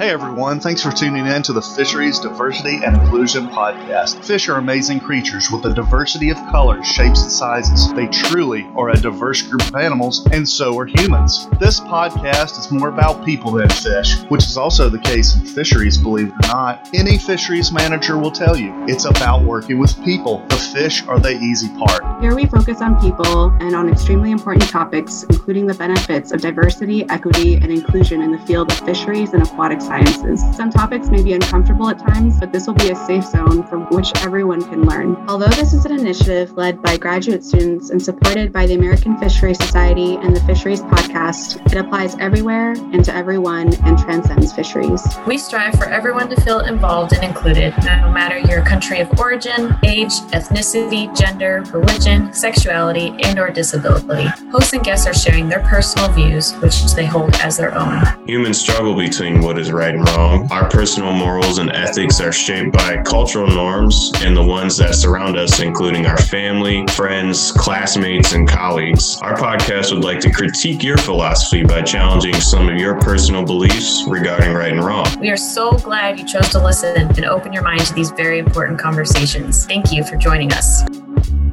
Hey everyone, thanks for tuning in to the Fisheries Diversity and Inclusion Podcast. Fish are amazing creatures with a diversity of colors, shapes, and sizes. They truly are a diverse group of animals, and so are humans. This podcast is more about people than fish, which is also the case in fisheries, believe it or not. Any fisheries manager will tell you it's about working with people. The fish are the easy part. Here we focus on people and on extremely important topics, including the benefits of diversity, equity, and inclusion in the field of fisheries and aquatic sciences. Some topics may be uncomfortable at times, but this will be a safe zone from which everyone can learn. Although this is an initiative led by graduate students and supported by the American Fisheries Society and the Fisheries Podcast, it applies everywhere and to everyone and transcends fisheries. We strive for everyone to feel involved and included, no matter your country of origin, age, ethnicity, gender, religion, sexuality, and or disability. Hosts and guests are sharing their personal views, which they hold as their own. Humans struggle between what is right and wrong. Our personal morals and ethics are shaped by cultural norms and the ones that surround us, including our family, friends, classmates, and colleagues. Our podcast would like to critique your philosophy by challenging some of your personal beliefs regarding right and wrong. We are so glad you chose to listen and open your mind to these very important conversations. Thank you for joining us.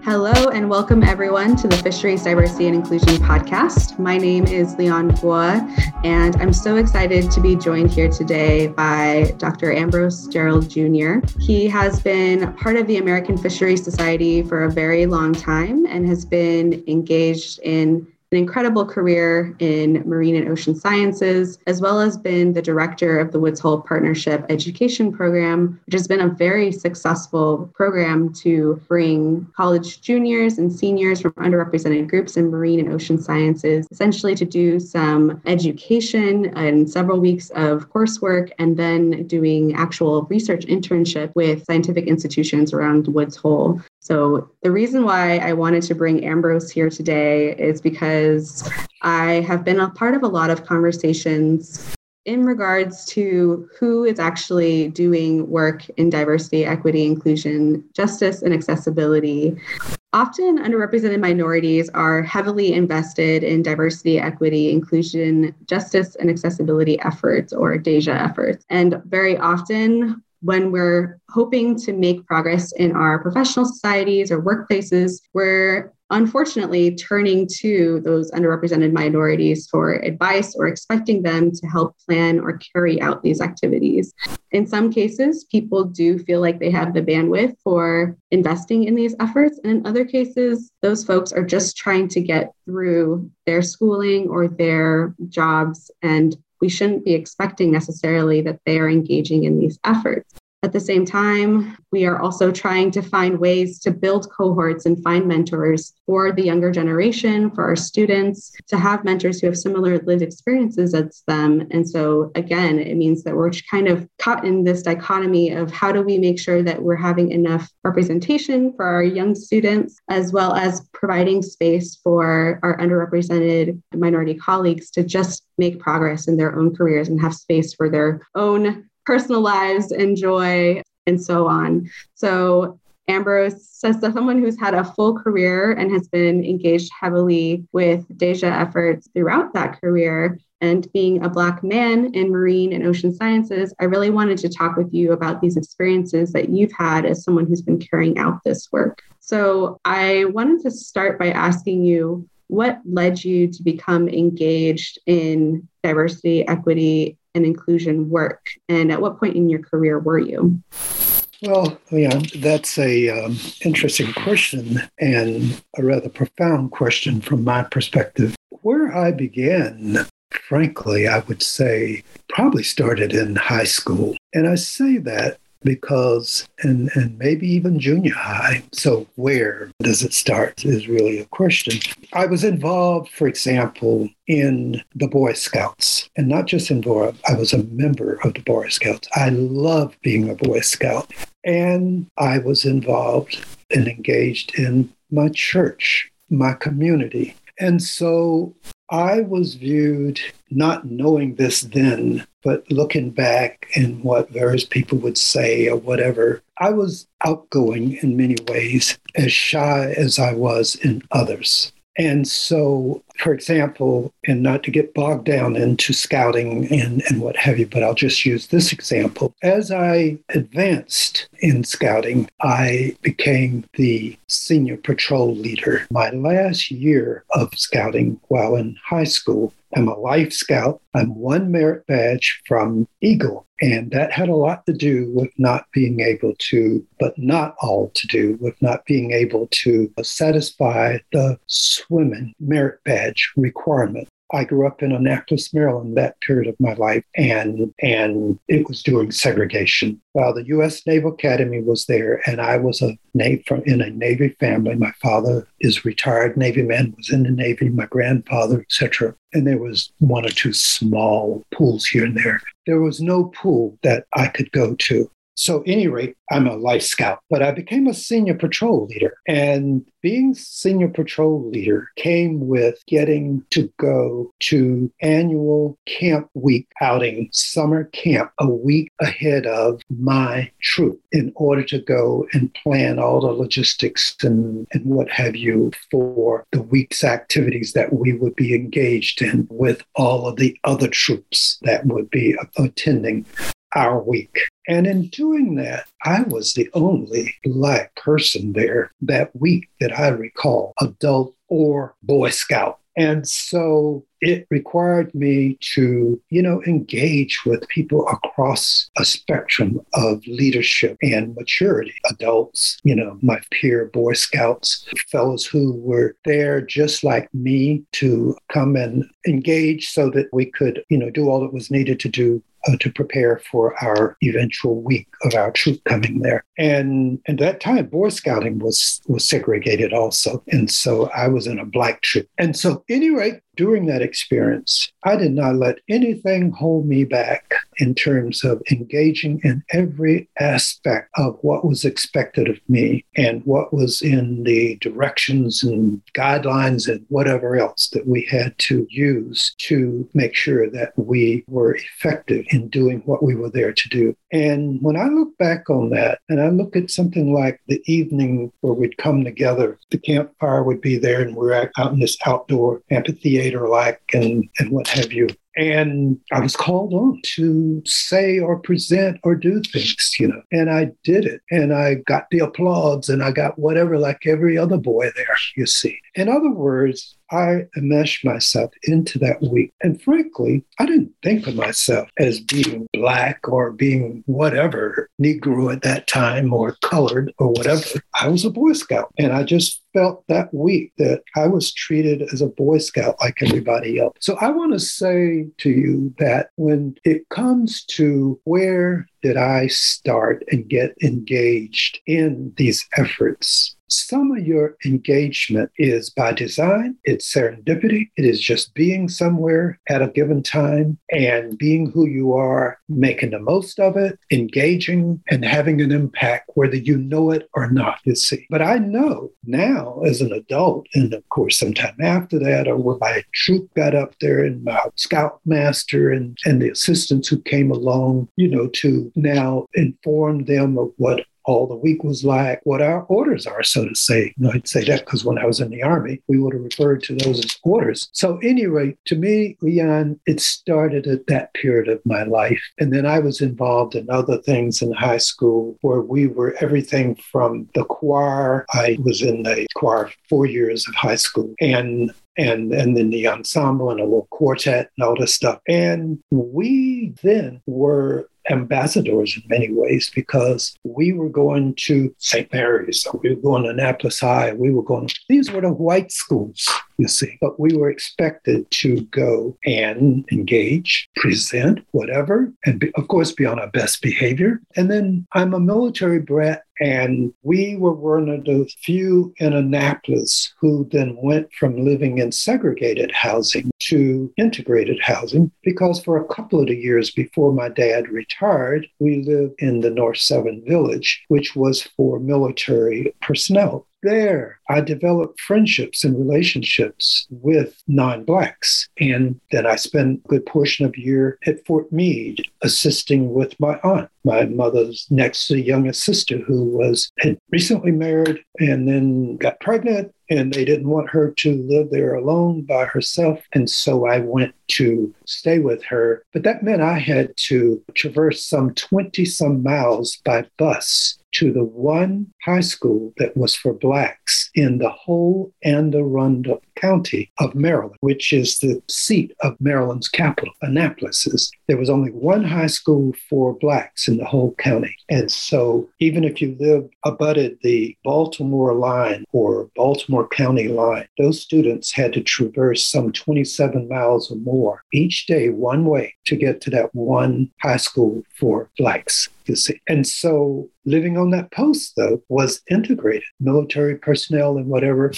Hello and welcome everyone to the Fisheries Diversity and Inclusion Podcast. My name is Lian Guo, and I'm so excited to be joined here today by Dr. Ambrose Jearld Jr. He has been part of the American Fisheries Society for a very long time and has been engaged in an incredible career in marine and ocean sciences, as well as been the director of the Woods Hole Partnership Education Program, which has been a very successful program to bring college juniors and seniors from underrepresented groups in marine and ocean sciences, essentially to do some education and several weeks of coursework, and then doing actual research internship with scientific institutions around Woods Hole. So, the reason why I wanted to bring Ambrose here today is because I have been a part of a lot of conversations in regards to who is actually doing work in diversity, equity, inclusion, justice, and accessibility. Often, underrepresented minorities are heavily invested in diversity, equity, inclusion, justice, and accessibility efforts or DAJA efforts. And very often, when we're hoping to make progress in our professional societies or workplaces, we're unfortunately turning to those underrepresented minorities for advice or expecting them to help plan or carry out these activities. In some cases, people do feel like they have the bandwidth for investing in these efforts. And in other cases, those folks are just trying to get through their schooling or their jobs and we shouldn't be expecting necessarily that they are engaging in these efforts. At the same time, we are also trying to find ways to build cohorts and find mentors for the younger generation, for our students, to have mentors who have similar lived experiences as them. And so, again, it means that we're kind of caught in this dichotomy of how do we make sure that we're having enough representation for our young students, as well as providing space for our underrepresented minority colleagues to just make progress in their own careers and have space for their own personal lives and joy and so on. So Ambrose says that someone who's had a full career and has been engaged heavily with DAJA efforts throughout that career, and being a Black man in marine and ocean sciences, I really wanted to talk with you about these experiences that you've had as someone who's been carrying out this work. So I wanted to start by asking you what led you to become engaged in diversity, equity, and inclusion work? And at what point in your career were you? Well, yeah, that's a um, interesting question and a rather profound question from my perspective. Where I began, frankly, I would say probably started in high school. And I say that because and and maybe even junior high. So where does it start is really a question. I was involved for example in the boy scouts. And not just involved i was a member of the boy scouts. I love being a boy scout. And i was involved and engaged in my church my community. And so I was viewed, not knowing this then, but looking back and what various people would say or whatever, I was outgoing in many ways, as shy as I was in others. And so for example, and not to get bogged down into scouting and, and what have you, but I'll just use this example. As I advanced in scouting, I became the senior patrol leader. My last year of scouting while in high school, I'm a life scout. I'm one merit badge from Eagle. And that had a lot to do with not being able to, but not all to do with not being able to satisfy the swimming merit badge requirement. I grew up in Annapolis, Maryland, that period of my life, and and it was during segregation. While the U.S. Naval Academy was there, and I was a Navy in a Navy family. My father is retired Navy man, was in the Navy. My grandfather, etc. And there was one or two small pools here and there. There was no pool that I could go to. So, any rate, I'm a life scout, but I became a senior patrol leader. And being senior patrol leader came with getting to go to annual camp week outing, summer camp, a week ahead of my troop in order to go and plan all the logistics and, and what have you for the week's activities that we would be engaged in with all of the other troops that would be attending our week. And in doing that, I was the only black person there that week that I recall, adult or Boy Scout. And so it required me to, you know, engage with people across a spectrum of leadership and maturity. Adults, you know, my peer Boy Scouts, fellows who were there just like me to come and engage so that we could, you know, do all that was needed to do uh, to prepare for our eventual week of our troop coming there. And at that time, Boy Scouting was was segregated also, and so I was in a black troop. And so, any rate, during that experience, I did not let anything hold me back in terms of engaging in every aspect of what was expected of me and what was in the directions and guidelines and whatever else that we had to use to make sure that we were effective in doing what we were there to do. And when I look back on that and I look at something like the evening where we'd come together, the campfire would be there and we're out in this outdoor amphitheater like and, and what have you. And I was called on to say or present or do things, you know, and I did it. And I got the applause and I got whatever, like every other boy there, you see. In other words, I enmeshed myself into that week. And frankly, I didn't think of myself as being black or being whatever, Negro at that time or colored or whatever. I was a Boy Scout. And I just felt that week that I was treated as a Boy Scout like everybody else. So I want to say to you that when it comes to where did I start and get engaged in these efforts? Some of your engagement is by design, it's serendipity, it is just being somewhere at a given time and being who you are, making the most of it, engaging, and having an impact, whether you know it or not, you see. But I know now as an adult, and of course, sometime after that, or when my troop got up there and my scoutmaster and, and the assistants who came along, you know, to now inform them of what all the week was like, what our orders are, so to say. You know, I'd say that because when I was in the Army, we would have referred to those as orders. So, anyway, to me, Lian, it started at that period of my life. And then I was involved in other things in high school where we were everything from the choir. I was in the choir four years of high school. And and and then the ensemble and a little quartet and all this stuff. And we then were ambassadors in many ways because we were going to St. Mary's, so we were going to Annapolis High, we were going, these were the white schools, you see, but we were expected to go and engage, present, whatever, and be, of course be on our best behavior. And then I'm a military brat and we were one of the few in Annapolis who then went from living in segregated housing to integrated housing because for a couple of the years before my dad retired, we lived in the North Severn Village, which was for military personnel. there I developed friendships and relationships with non blacks. And then I spent a good portion of a year at Fort Meade assisting with my aunt, my mother's next youngest sister, who was had recently married and then got pregnant and they didn't want her to live there alone by herself. And so I went to stay with her. But that meant I had to traverse some 20 some miles by bus to the one high school that was for blacks in the whole Anne Arundel County of Maryland, which is the seat of Maryland's capital, Annapolis. Is. There was only one high school for blacks in the whole county. And so even if you lived abutted the Baltimore line or Baltimore County line, those students had to traverse some 27 miles or more each day, one way to get to that one high school for blacks see. And so living on that post, though, was integrated military personnel and whatever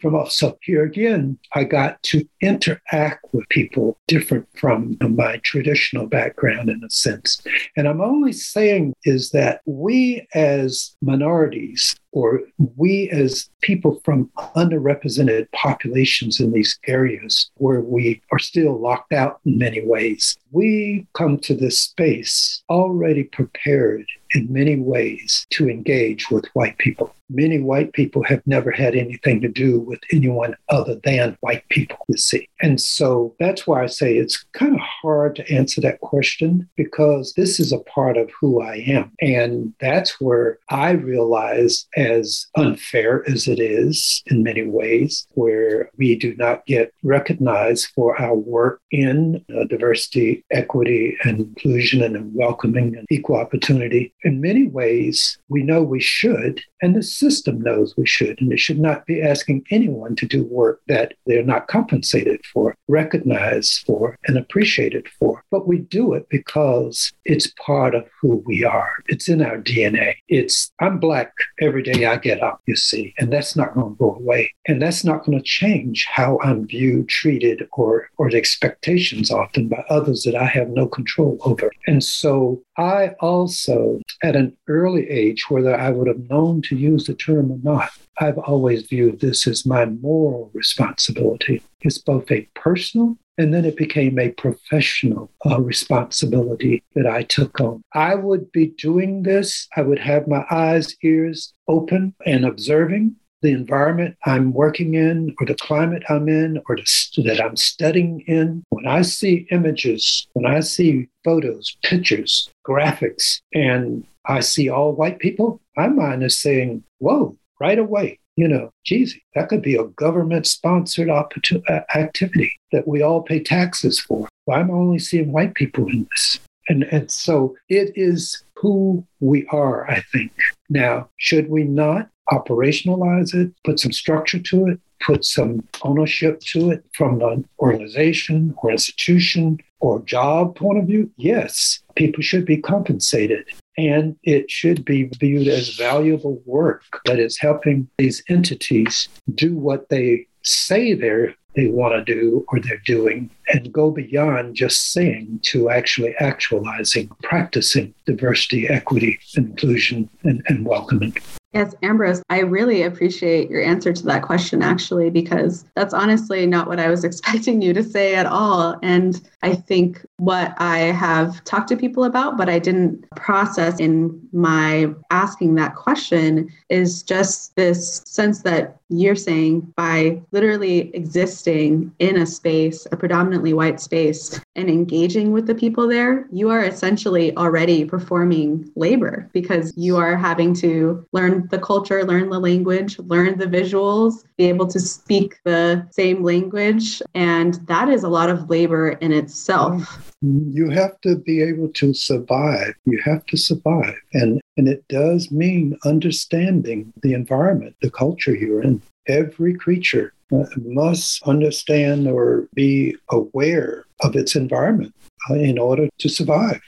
from us. So here again, I got to interact with people different from my traditional background in a sense. And I'm only saying is that we as minorities or we as people from underrepresented populations in these areas where we are still locked out in many ways, we come to this space already prepared in many ways to engage with white people many white people have never had anything to do with anyone other than white people, you see. And so that's why I say it's kind of hard to answer that question because this is a part of who I am. And that's where I realize, as unfair as it is in many ways, where we do not get recognized for our work in uh, diversity, equity, and inclusion and welcoming and equal opportunity. In many ways, we know we should, and the system knows we should, and it should not be asking anyone to do work that they're not compensated for, recognized for, and appreciated for. But we do it because it's part of who we are. It's in our DNA. It's, I'm Black every day I get up, you see, and that's not going to go away. And that's not going to change how I'm viewed, treated, or, or the expectations often by others that I have no control over. And so I also, at an early age, whether I would have known to use the term or not, I've always viewed this as my moral responsibility. It's both a personal and then it became a professional uh, responsibility that I took on. I would be doing this, I would have my eyes, ears open and observing the environment I'm working in or the climate I'm in or the, that I'm studying in. When I see images, when I see photos, pictures, graphics, and I see all white people, my mind is saying, whoa, right away. You know, geez, that could be a government sponsored uh, activity that we all pay taxes for. Well, I'm only seeing white people in this. And, and so it is who we are, I think. Now, should we not operationalize it, put some structure to it, put some ownership to it from an organization or institution or job point of view, yes, people should be compensated. And it should be viewed as valuable work that is helping these entities do what they say they're they want to do or they're doing and go beyond just saying to actually actualizing, practicing diversity, equity, inclusion, and, and welcoming. Yes, Ambrose, I really appreciate your answer to that question, actually, because that's honestly not what I was expecting you to say at all. And I think what I have talked to people about, but I didn't process in my asking that question, is just this sense that you're saying by literally existing in a space, a predominantly white space, and engaging with the people there, you are essentially already performing labor because you are having to learn the culture, learn the language, learn the visuals, be able to speak the same language. And that is a lot of labor in itself. You have to be able to survive. You have to survive. And, and it does mean understanding the environment, the culture you're in. Every creature uh, must understand or be aware of its environment uh, in order to survive.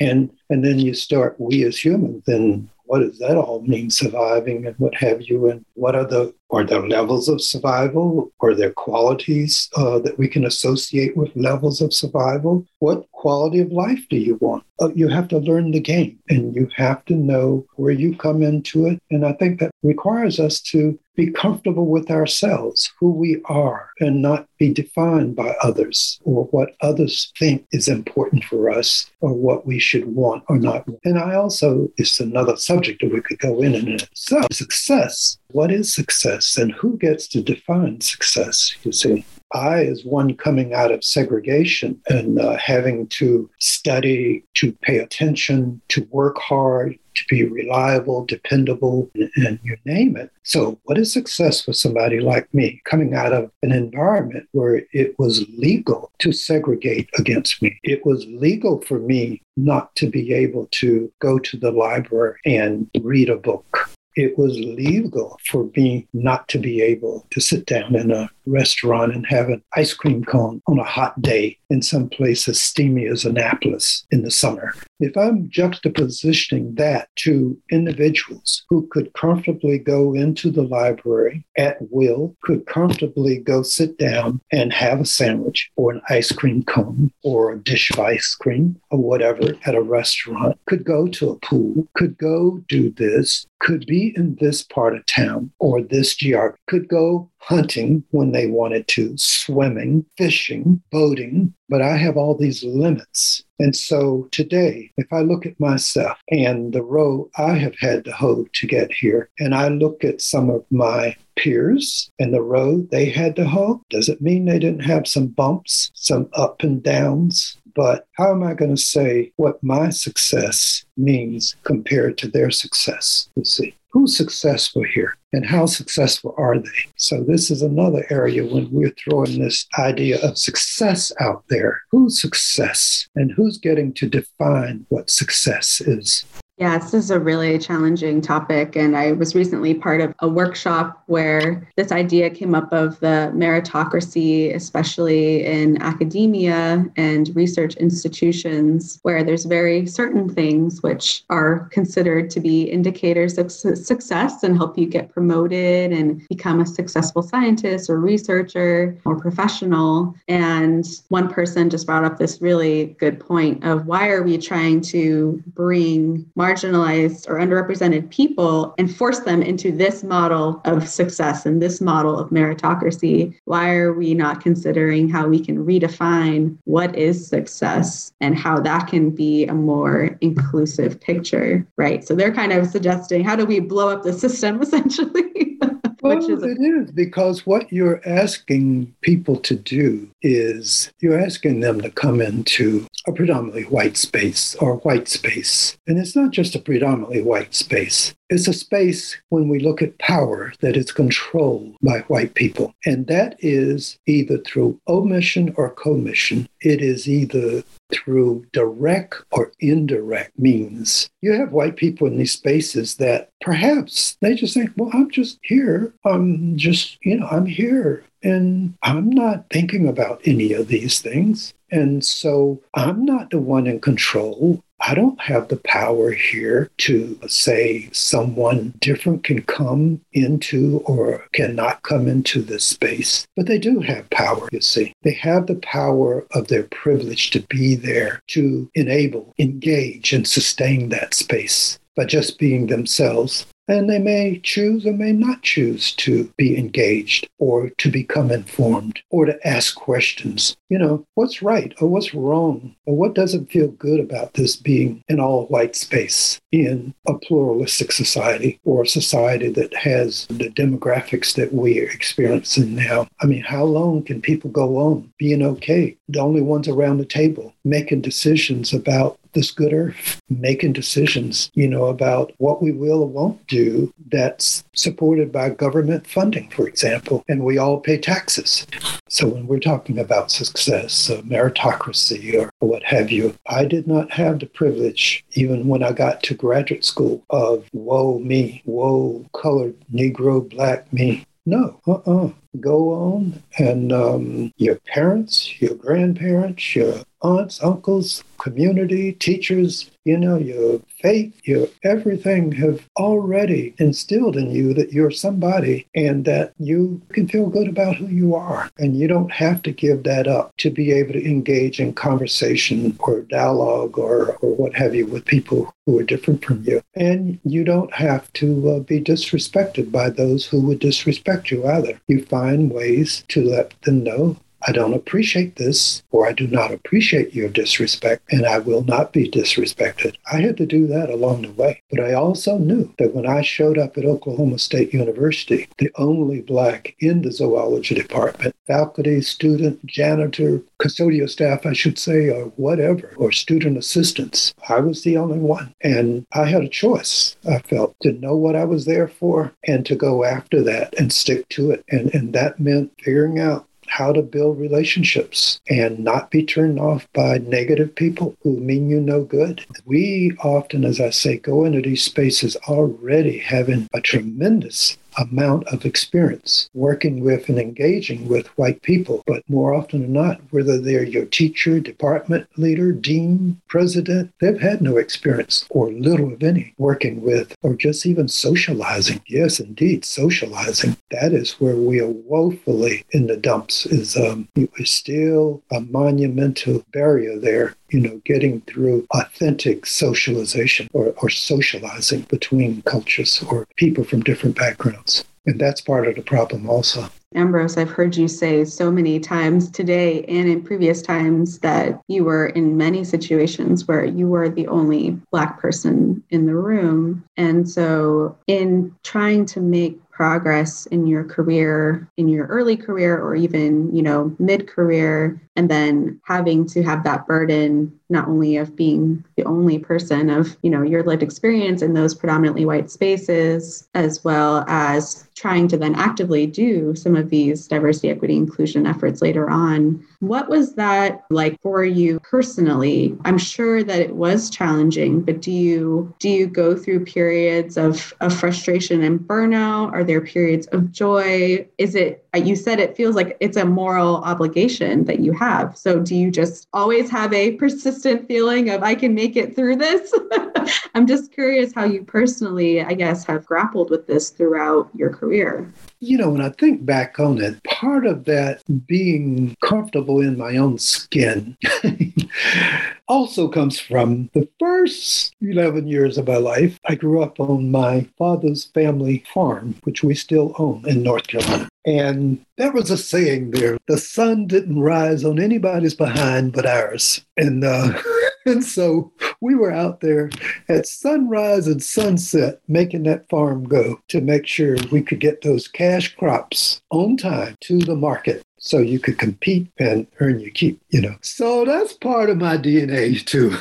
And, and then you start, we as humans, then what does that all mean, surviving and what have you? And what are the Are there levels of survival? Are there qualities uh, that we can associate with levels of survival? What quality of life do you want? Uh, you have to learn the game and you have to know where you come into it. And I think that requires us to be comfortable with ourselves, who we are, and not be defined by others or what others think is important for us or what we should want or not. And I also, it's another subject that we could go in and itself. Success. What is success and who gets to define success, you see? I, as one coming out of segregation and uh, having to study, to pay attention, to work hard, to be reliable, dependable, and you name it. So, what is success for somebody like me coming out of an environment where it was legal to segregate against me? It was legal for me not to be able to go to the library and read a book it was legal for me not to be able to sit down in a restaurant and have an ice cream cone on a hot day in some place as steamy as Annapolis in the summer. If I'm juxtapositioning that to individuals who could comfortably go into the library at will, could comfortably go sit down and have a sandwich or an ice cream cone or a dish of ice cream or whatever at a restaurant, could go to a pool, could go do this, could be in this part of town or this geography, could go hunting when they wanted to, swimming, fishing, boating, but I have all these limits. And so today, if I look at myself and the road I have had to hoe to get here, and I look at some of my peers and the road they had to hoe, does it mean they didn't have some bumps, some up and downs? But how am I going to say what my success means compared to their success? Let's see who's successful here and how successful are they? So, this is another area when we're throwing this idea of success out there. Who's success and who's getting to define what success is? Yeah, this is a really challenging topic. And I was recently part of a workshop where this idea came up of the meritocracy, especially in academia and research institutions, where there's very certain things which are considered to be indicators of su- success and help you get promoted and become a successful scientist or researcher or professional. And one person just brought up this really good point of why are we trying to bring marginalized or underrepresented people and force them into this model of success and this model of meritocracy? Why are we not considering how we can redefine what is success and how that can be a more inclusive picture, right? So they're kind of suggesting how do we blow up the system essentially? Well, is a- it is because what you're asking people to do is you're asking them to come into a predominantly white space or white space. And it's not just a predominantly white space. It's a space when we look at power that is controlled by white people. And that is either through omission or commission. It is either through direct or indirect means. You have white people in these spaces that perhaps they just think, well, I'm just here. I'm just, you know, I'm here and I'm not thinking about any of these things. And so I'm not the one in control. I don't have the power here to say someone different can come into or cannot come into this space. But they do have power, you see. They have the power of their privilege to be there to enable, engage, and sustain that space by just being themselves and they may choose or may not choose to be engaged or to become informed or to ask questions. You know, what's right or what's wrong or what doesn't feel good about this being an all white space in a pluralistic society or a society that has the demographics that we are experiencing now. I mean, how long can people go on being okay? The only ones around the table making decisions about this good earth, making decisions, you know, about what we will or won't do that's supported by government funding, for example, and we all pay taxes. So when we're talking about success, uh, meritocracy, or what have you, I did not have the privilege, even when I got to graduate school, of woe me, woe colored Negro, black me. No, uh-uh. go on, and um, your parents, your grandparents, your aunts, uncles, community, teachers, you know, your faith, your everything have already instilled in you that you're somebody and that you can feel good about who you are. And you don't have to give that up to be able to engage in conversation or dialogue or, or what have you with people who are different from you. And you don't have to uh, be disrespected by those who would disrespect you either. You find ways to let them know I don't appreciate this, or I do not appreciate your disrespect, and I will not be disrespected. I had to do that along the way. But I also knew that when I showed up at Oklahoma State University, the only black in the zoology department, faculty, student, janitor, custodial staff, I should say, or whatever, or student assistants, I was the only one. And I had a choice, I felt, to know what I was there for and to go after that and stick to it. And, and that meant figuring out how to build relationships and not be turned off by negative people who mean you no good. We often, as I say, go into these spaces already having a tremendous amount of experience working with and engaging with white people. But more often than not, whether they're your teacher, department leader, dean, president, they've had no experience or little of any working with or just even socializing. Yes, indeed, socializing. That is where we are woefully in the dumps is um, still a monumental barrier there you know, getting through authentic socialization or, or socializing between cultures or people from different backgrounds. And that's part of the problem also. Ambrose, I've heard you say so many times today and in previous times that you were in many situations where you were the only Black person in the room. And so, in trying to make progress in your career in your early career or even you know mid career and then having to have that burden not only of being the only person of you know your lived experience in those predominantly white spaces as well as trying to then actively do some of these diversity equity inclusion efforts later on. What was that like for you personally? I'm sure that it was challenging but do you do you go through periods of, of frustration and burnout there periods of joy? Is it uh, you said it feels like it's a moral obligation that you have. So do you just always have a persistent feeling of i can make it through this? I'm just curious how you personally i guess have grappled with this throughout your career you know, when I think back on it, part of that being comfortable in my own skin also comes from the first 11 years of my life. I grew up on my father's family farm, which we still own in North Carolina. And there was a saying there the sun didn't rise on anybody's behind but ours. And, uh, and so we were out there at sunrise and sunset making that farm go to make sure we could get those cash crops on time to the market so you could compete and earn your keep, you know. So that's part of my DNA too,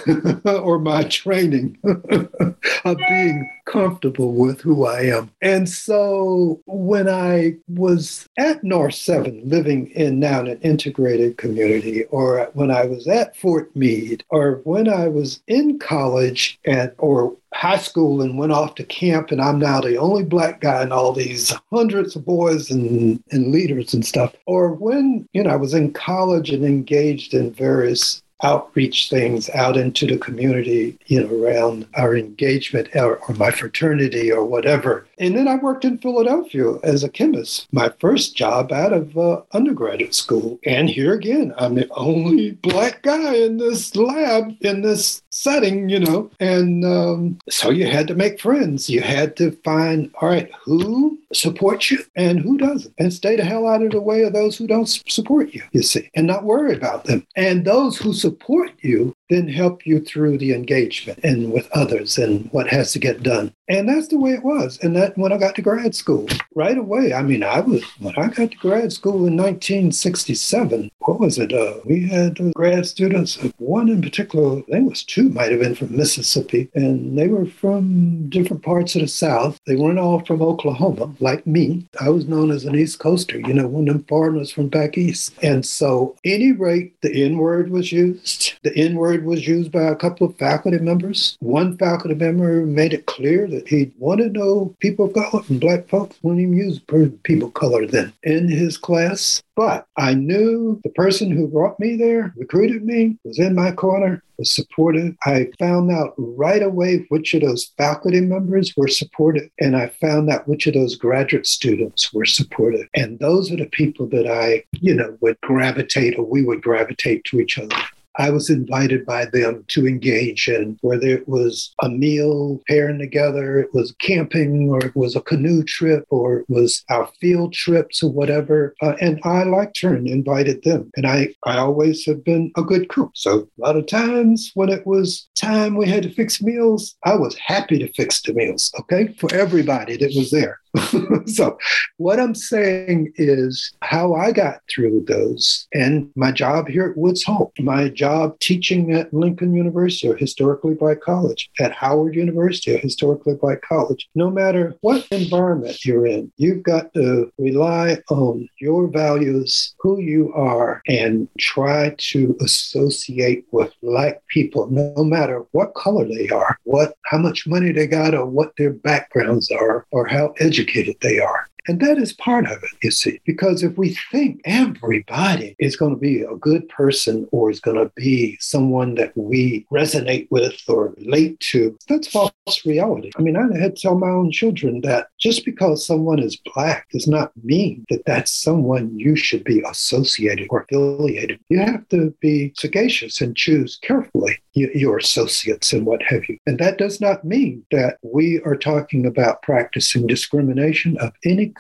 or my training of being comfortable with who I am. And so when I was at North Severn, living in now an integrated community, or when I was at Fort Meade, or when I was in college at or high school and went off to camp and I'm now the only black guy in all these hundreds of boys and, and leaders and stuff. Or when, you know, I was in college and engaged in various outreach things out into the community, you know, around our engagement or, or, my fraternity or whatever. And then I worked in Philadelphia as a chemist, my first job out of uh, undergraduate school. And here again, I'm the only black guy in this lab, in this setting, you know. And um, so you had to make friends. You had to find, all right, who supports you and who doesn't, and stay the hell out of the way of those who don't support you, you see, and not worry about them. And those who support you then help you through the engagement and with others and what has to get done. And that's the way it was. And that when I got to grad school, right away, I mean, I was, when I got to grad school in 1967, what was it? Uh, we had uh, grad students, one in particular, I think it was two, might have been from Mississippi, and they were from different parts of the South. They weren't all from Oklahoma, like me. I was known as an East Coaster, you know, one of them foreigners from back east. And so, any rate, the N word was used. The N word was used by a couple of faculty members. One faculty member made it clear that he wanted to know people of color and black folks when he used people of color then in his class. But I knew the person who brought me there, recruited me, was in my corner, was supportive. I found out right away which of those faculty members were supportive, and I found out which of those graduate students were supportive. And those are the people that I, you know, would gravitate or we would gravitate to each other. I was invited by them to engage in, whether it was a meal pairing together, it was camping, or it was a canoe trip, or it was our field trips or whatever. Uh, and I liked her and invited them. And I, I always have been a good cook. So a lot of times when it was time we had to fix meals, I was happy to fix the meals, okay, for everybody that was there. so, what I'm saying is how I got through those and my job here at Woods Hole, my job teaching at Lincoln University, or historically black college, at Howard University, a historically black college. No matter what environment you're in, you've got to rely on your values, who you are, and try to associate with black people, no matter what color they are, what how much money they got, or what their backgrounds are, or how educated educated they are. And that is part of it, you see, because if we think everybody is going to be a good person or is going to be someone that we resonate with or relate to, that's false reality. I mean, I had to tell my own children that just because someone is black does not mean that that's someone you should be associated or affiliated. You have to be sagacious and choose carefully your associates and what have you. And that does not mean that we are talking about practicing discrimination of any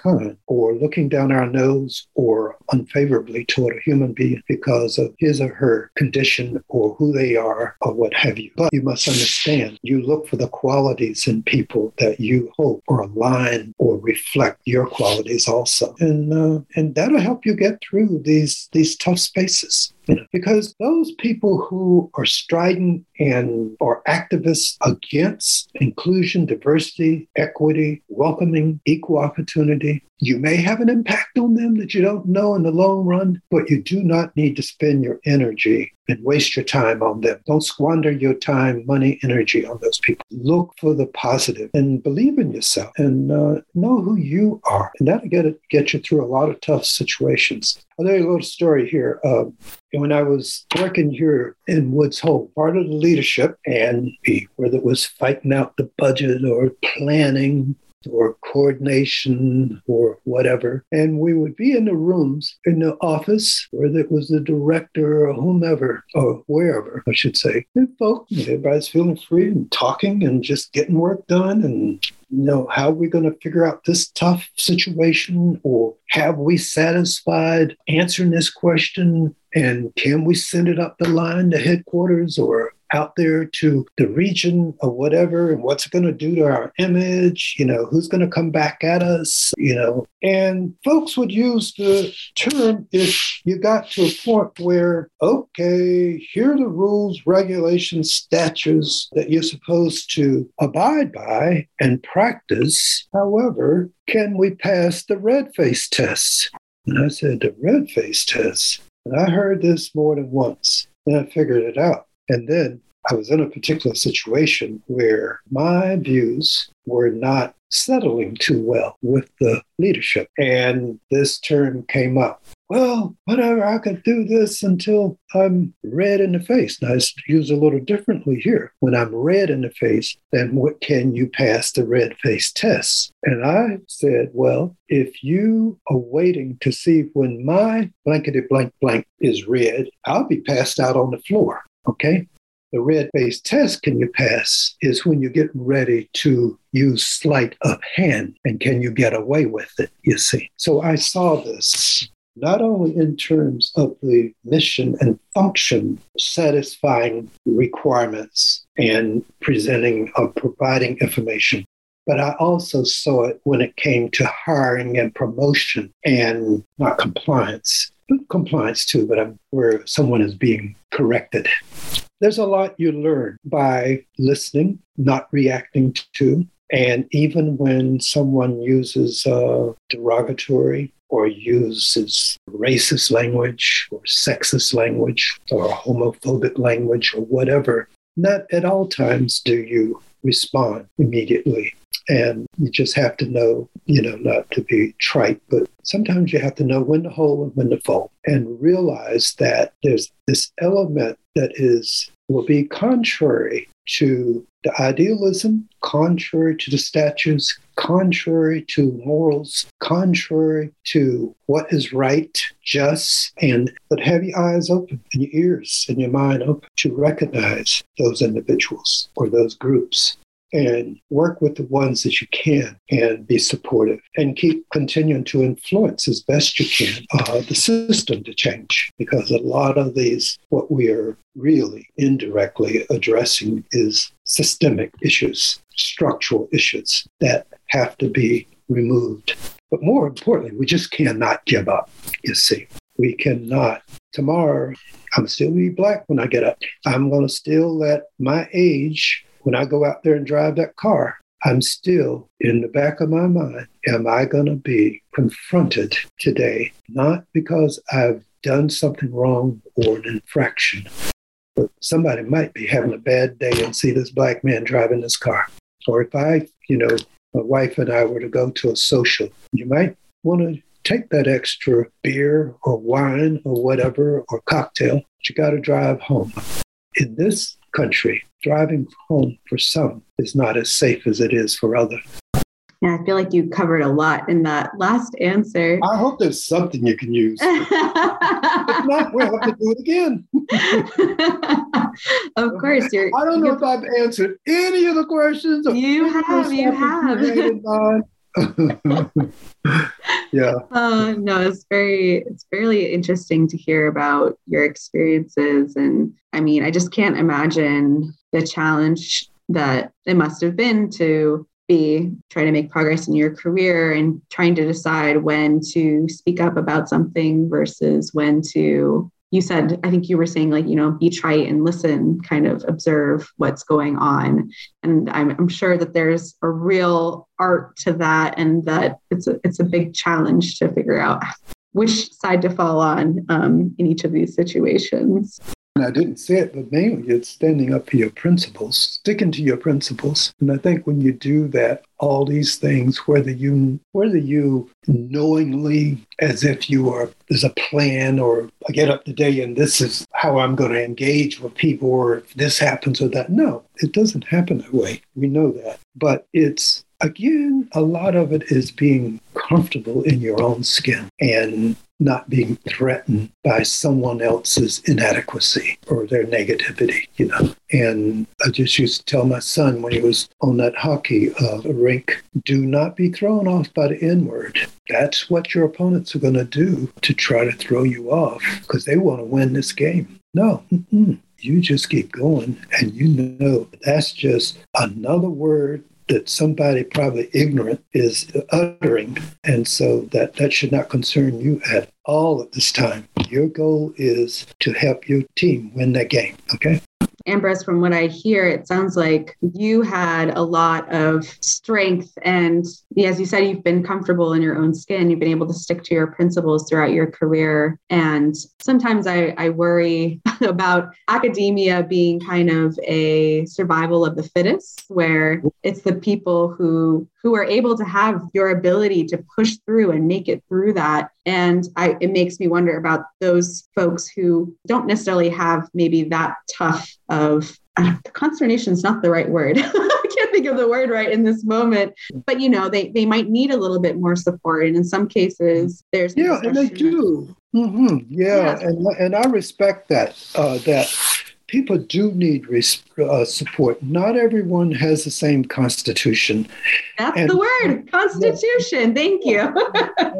or looking down our nose or unfavorably toward a human being because of his or her condition or who they are or what have you. But you must understand, you look for the qualities in people that you hope or align or reflect your qualities also. And, uh, and that'll help you get through these, these tough spaces. Because those people who are strident and are activists against inclusion, diversity, equity, welcoming, equal opportunity, you may have an impact on them that you don't know in the long run, but you do not need to spend your energy and waste your time on them. Don't squander your time, money, energy on those people. Look for the positive and believe in yourself and uh, know who you are. And that'll get, get you through a lot of tough situations. I'll tell you a little story here. Uh, when I was working here in Woods Hole, part of the leadership, and whether it was fighting out the budget or planning or coordination or whatever. And we would be in the rooms in the office, where it was the director or whomever, or wherever, I should say. And folk, everybody's feeling free and talking and just getting work done and you know, how are we going to figure out this tough situation? Or have we satisfied answering this question? And can we send it up the line to headquarters or out there to the region or whatever and what's it going to do to our image you know who's going to come back at us you know. And folks would use the term if you got to a point where okay here are the rules regulations statutes that you're supposed to abide by and practice. However can we pass the red face test? And i said the red face test? And i heard this more than once and i figured it out and then I was in a particular situation where my views were not settling too well with the leadership. And this term came up. Well, whatever, I could do this until I'm red in the face. Now, it's used a little differently here. When I'm red in the face, then what can you pass the red face test? And I said, well, if you are waiting to see when my blankety blank blank is red, I'll be passed out on the floor. Okay. The red face test can you pass is when you get ready to use sleight of hand and can you get away with it, you see. So I saw this not only in terms of the mission and function satisfying requirements and presenting or providing information, but I also saw it when it came to hiring and promotion and not compliance, compliance too, but I'm, where someone is being corrected. There's a lot you learn by listening, not reacting to, And even when someone uses derogatory or uses racist language or sexist language or homophobic language or whatever, not at all times do you respond immediately. And you just have to know, you know, not to be trite, but sometimes you have to know when to hold and when to fold and realize that there's this element that is will be contrary to the idealism, contrary to the statutes, contrary to morals, contrary to what is right, just, and but have your eyes open and your ears and your mind open to recognize those individuals or those groups and work with the ones that you can and be supportive and keep continuing to influence as best you can uh, the system to change because a lot of these what we are really indirectly addressing is systemic issues structural issues that have to be removed. But more importantly we just cannot give up you see. We cannot. Tomorrow i'm still be black when i get up. I'm going to still let my age when I go out there and drive that car, I'm still in the back of my mind, am I going to be confronted today? Not because I've done something wrong or an infraction, but somebody might be having a bad day and see this black man driving this car. Or if I, you know, my wife and I were to go to a social, you might want to take that extra beer or wine or whatever or cocktail, but you got to drive home. In this country, driving home for some is not as safe as it is for others. Yeah, I feel like you covered a lot in that last answer. I hope there's something you can use. if not, we'll have to do it again. of course, you're. I don't know if I've answered any of the questions. You have. You have. yeah. Uh, no, it's very it's very interesting to hear about your experiences, and I mean, I just can't imagine the challenge that it must have been to be trying to make progress in your career and trying to decide when to speak up about something versus when to you said, I think you were saying like, you know, be trite and listen, kind of observe what's going on. And I'm, I'm sure that there's a real art to that and that it's a, it's a big challenge to figure out which side to fall on um, in each of these situations. And I didn't say it, but mainly it's standing up for your principles, sticking to your principles. And I think when you do that, all these things, whether you whether you knowingly, as if you are there's a plan or I get up today and this is how I'm going to engage with people, or if this happens or that. No, it doesn't happen that way. We know that. But it's again, a lot of it is being comfortable in your own skin and not being threatened by someone else's inadequacy or their negativity, you know. And I just used to tell my son when he was on that hockey uh, rink, do not be thrown off by the N word. That's what your opponents are going to do to try to throw you off because they want to win this game. No, you just keep going and you know that's just another word that somebody probably ignorant is uttering. And so that, that should not concern you at all at this time. Your goal is to help your team win that game. Okay. Ambrose, from what I hear, it sounds like you had a lot of strength. And as you said, you've been comfortable in your own skin. You've been able to stick to your principles throughout your career. And sometimes I, I worry about academia being kind of a survival of the fittest, where it's the people who who are able to have your ability to push through and make it through that. And I, it makes me wonder about those folks who don't necessarily have maybe that tough of consternation is not the right word. Think of the word right in this moment. But you know, they they might need a little bit more support, and in some cases, there's yeah, and they do. Mm-hmm. Yeah, yeah, and and I respect that. Uh, that people do need res- uh, support. Not everyone has the same constitution. That's and, the word, constitution. Yeah. Thank you.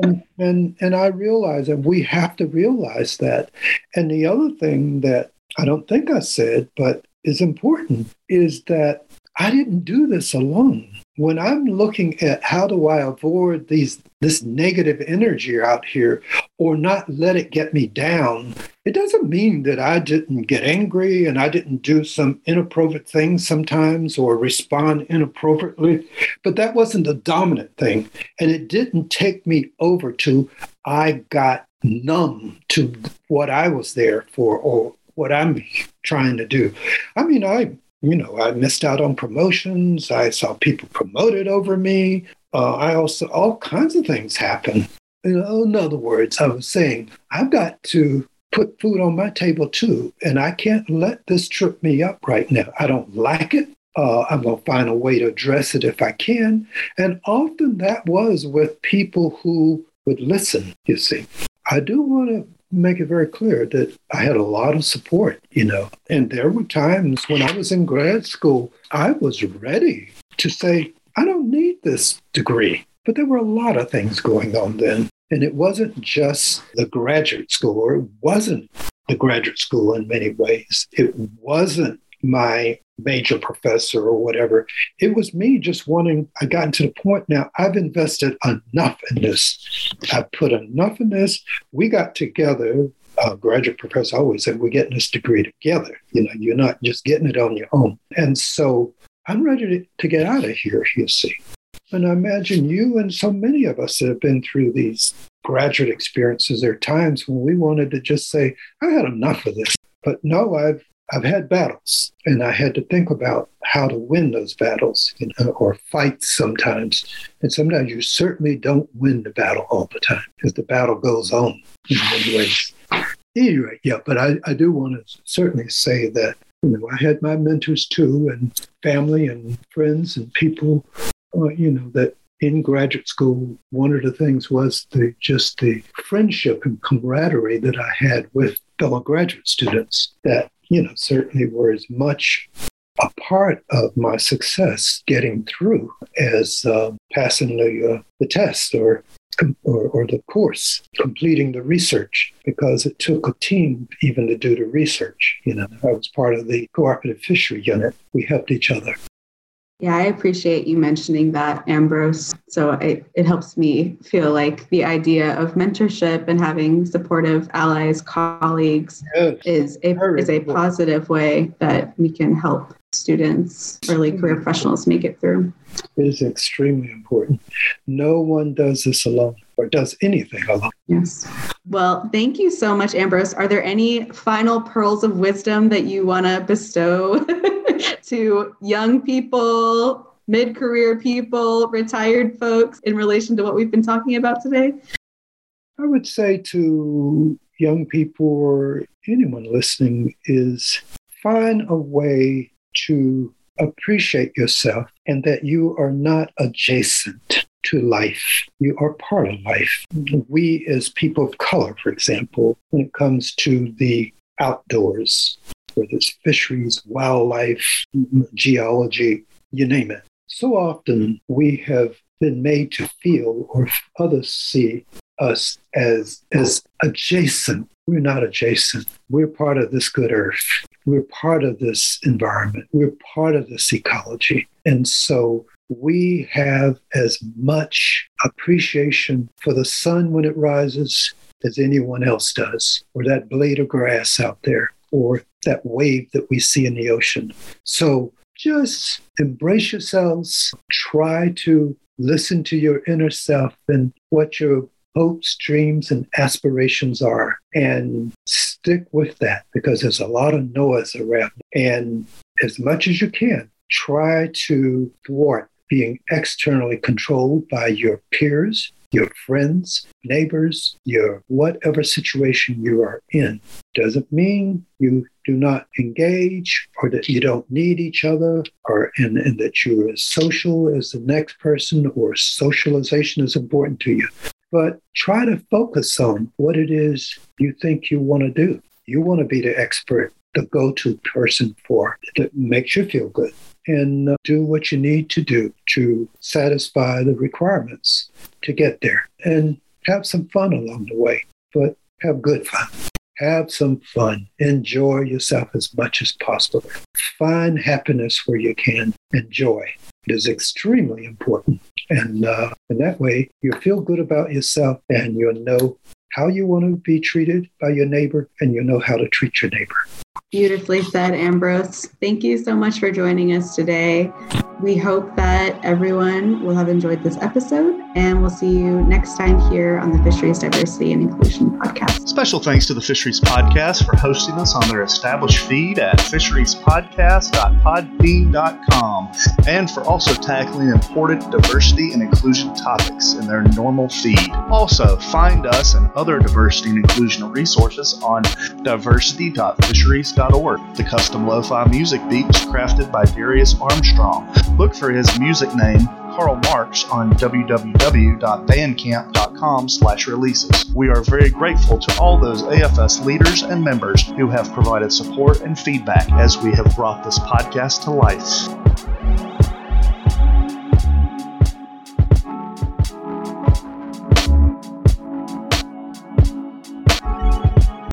and, and and I realize, and we have to realize that. And the other thing that I don't think I said, but is important, is that I didn't do this alone. When I'm looking at how do I avoid these this negative energy out here or not let it get me down, it doesn't mean that I didn't get angry and I didn't do some inappropriate things sometimes or respond inappropriately, but that wasn't the dominant thing. And it didn't take me over to I got numb to what I was there for or what I'm trying to do. I mean, I you know, I missed out on promotions. I saw people promoted over me. Uh, I also, all kinds of things happen. You know, in other words, I was saying, I've got to put food on my table too, and I can't let this trip me up right now. I don't like it. Uh, I'm going to find a way to address it if I can. And often that was with people who would listen, you see. I do want to make it very clear that I had a lot of support, you know. And there were times when I was in grad school, I was ready to say, I don't need this degree. But there were a lot of things going on then. And it wasn't just the graduate school, or it wasn't the graduate school in many ways. It wasn't my major professor or whatever. It was me just wanting, I gotten to the point now, I've invested enough in this. I've put enough in this. We got together, graduate professor always said, we're getting this degree together. You know, you're not just getting it on your own. And so I'm ready to, to get out of here, you see. And I imagine you and so many of us that have been through these graduate experiences, there are times when we wanted to just say, I had enough of this. But no, I've I've had battles and I had to think about how to win those battles you know, or fight sometimes. And sometimes you certainly don't win the battle all the time because the battle goes on in many ways. Anyway, yeah, but I, I do want to certainly say that you know I had my mentors too and family and friends and people uh, you know that in graduate school, one of the things was the just the friendship and camaraderie that I had with fellow graduate students that you know, certainly were as much a part of my success getting through as uh, passing the, uh, the test or, or, or the course, completing the research, because it took a team even to do the research. You know, I was part of the cooperative fishery unit. We helped each other. Yeah, I appreciate you mentioning that, Ambrose. So it, it helps me feel like the idea of mentorship and having supportive allies, colleagues yes. is a is a positive way that we can help students, early career professionals make it through. It is extremely important. No one does this alone or does anything alone. Yes. Well, thank you so much, Ambrose. Are there any final pearls of wisdom that you want to bestow to young people, mid career people, retired folks in relation to what we've been talking about today? I would say to young people or anyone listening is find a way to appreciate yourself and that you are not adjacent to life. You are part of life. We, as people of color, for example, when it comes to the outdoors, whether it's fisheries, wildlife, geology, you name it. So often we have been made to feel, or others see us as, as adjacent. We're not adjacent. We're part of this good earth. We're part of this environment. We're part of this ecology. And so we have as much appreciation for the sun when it rises as anyone else does, or that blade of grass out there, or that wave that we see in the ocean. So just embrace yourselves, try to listen to your inner self and what your hopes, dreams, and aspirations are, and stick with that because there's a lot of noise around. And as much as you can, try to thwart being externally controlled by your peers, your friends, neighbors, your whatever situation you are in. Doesn't mean you do not engage or that you don't need each other or and, and that you're as social as the next person or socialization is important to you. But try to focus on what it is you think you want to do. You want to be the expert, the go to person for that makes you feel good and uh, do what you need to do to satisfy the requirements to get there and have some fun along the way, but have good fun. have some fun, enjoy yourself as much as possible, find happiness where you can, enjoy. It is extremely important. And, uh, and that way, you feel good about yourself and you'll know how you want to be treated by your neighbor and you know how to treat your neighbor. Beautifully said, Ambrose. Thank you so much for joining us today. We hope that everyone will have enjoyed this episode, and we'll see you next time here on the Fisheries Diversity and Inclusion Podcast. Special thanks to the Fisheries Podcast for hosting us on their established feed at fisheriespodcast.podbean.com and for also tackling important diversity and inclusion topics in their normal feed. Also, find us and other diversity and inclusion resources on diversity.fisheries.org. The custom lo-fi music beat was crafted by Darius Armstrong. Look for his music name, Karl Marx, on www.bandcamp.com slash releases. We are very grateful to all those AFS leaders and members who have provided support and feedback as we have brought this podcast to life.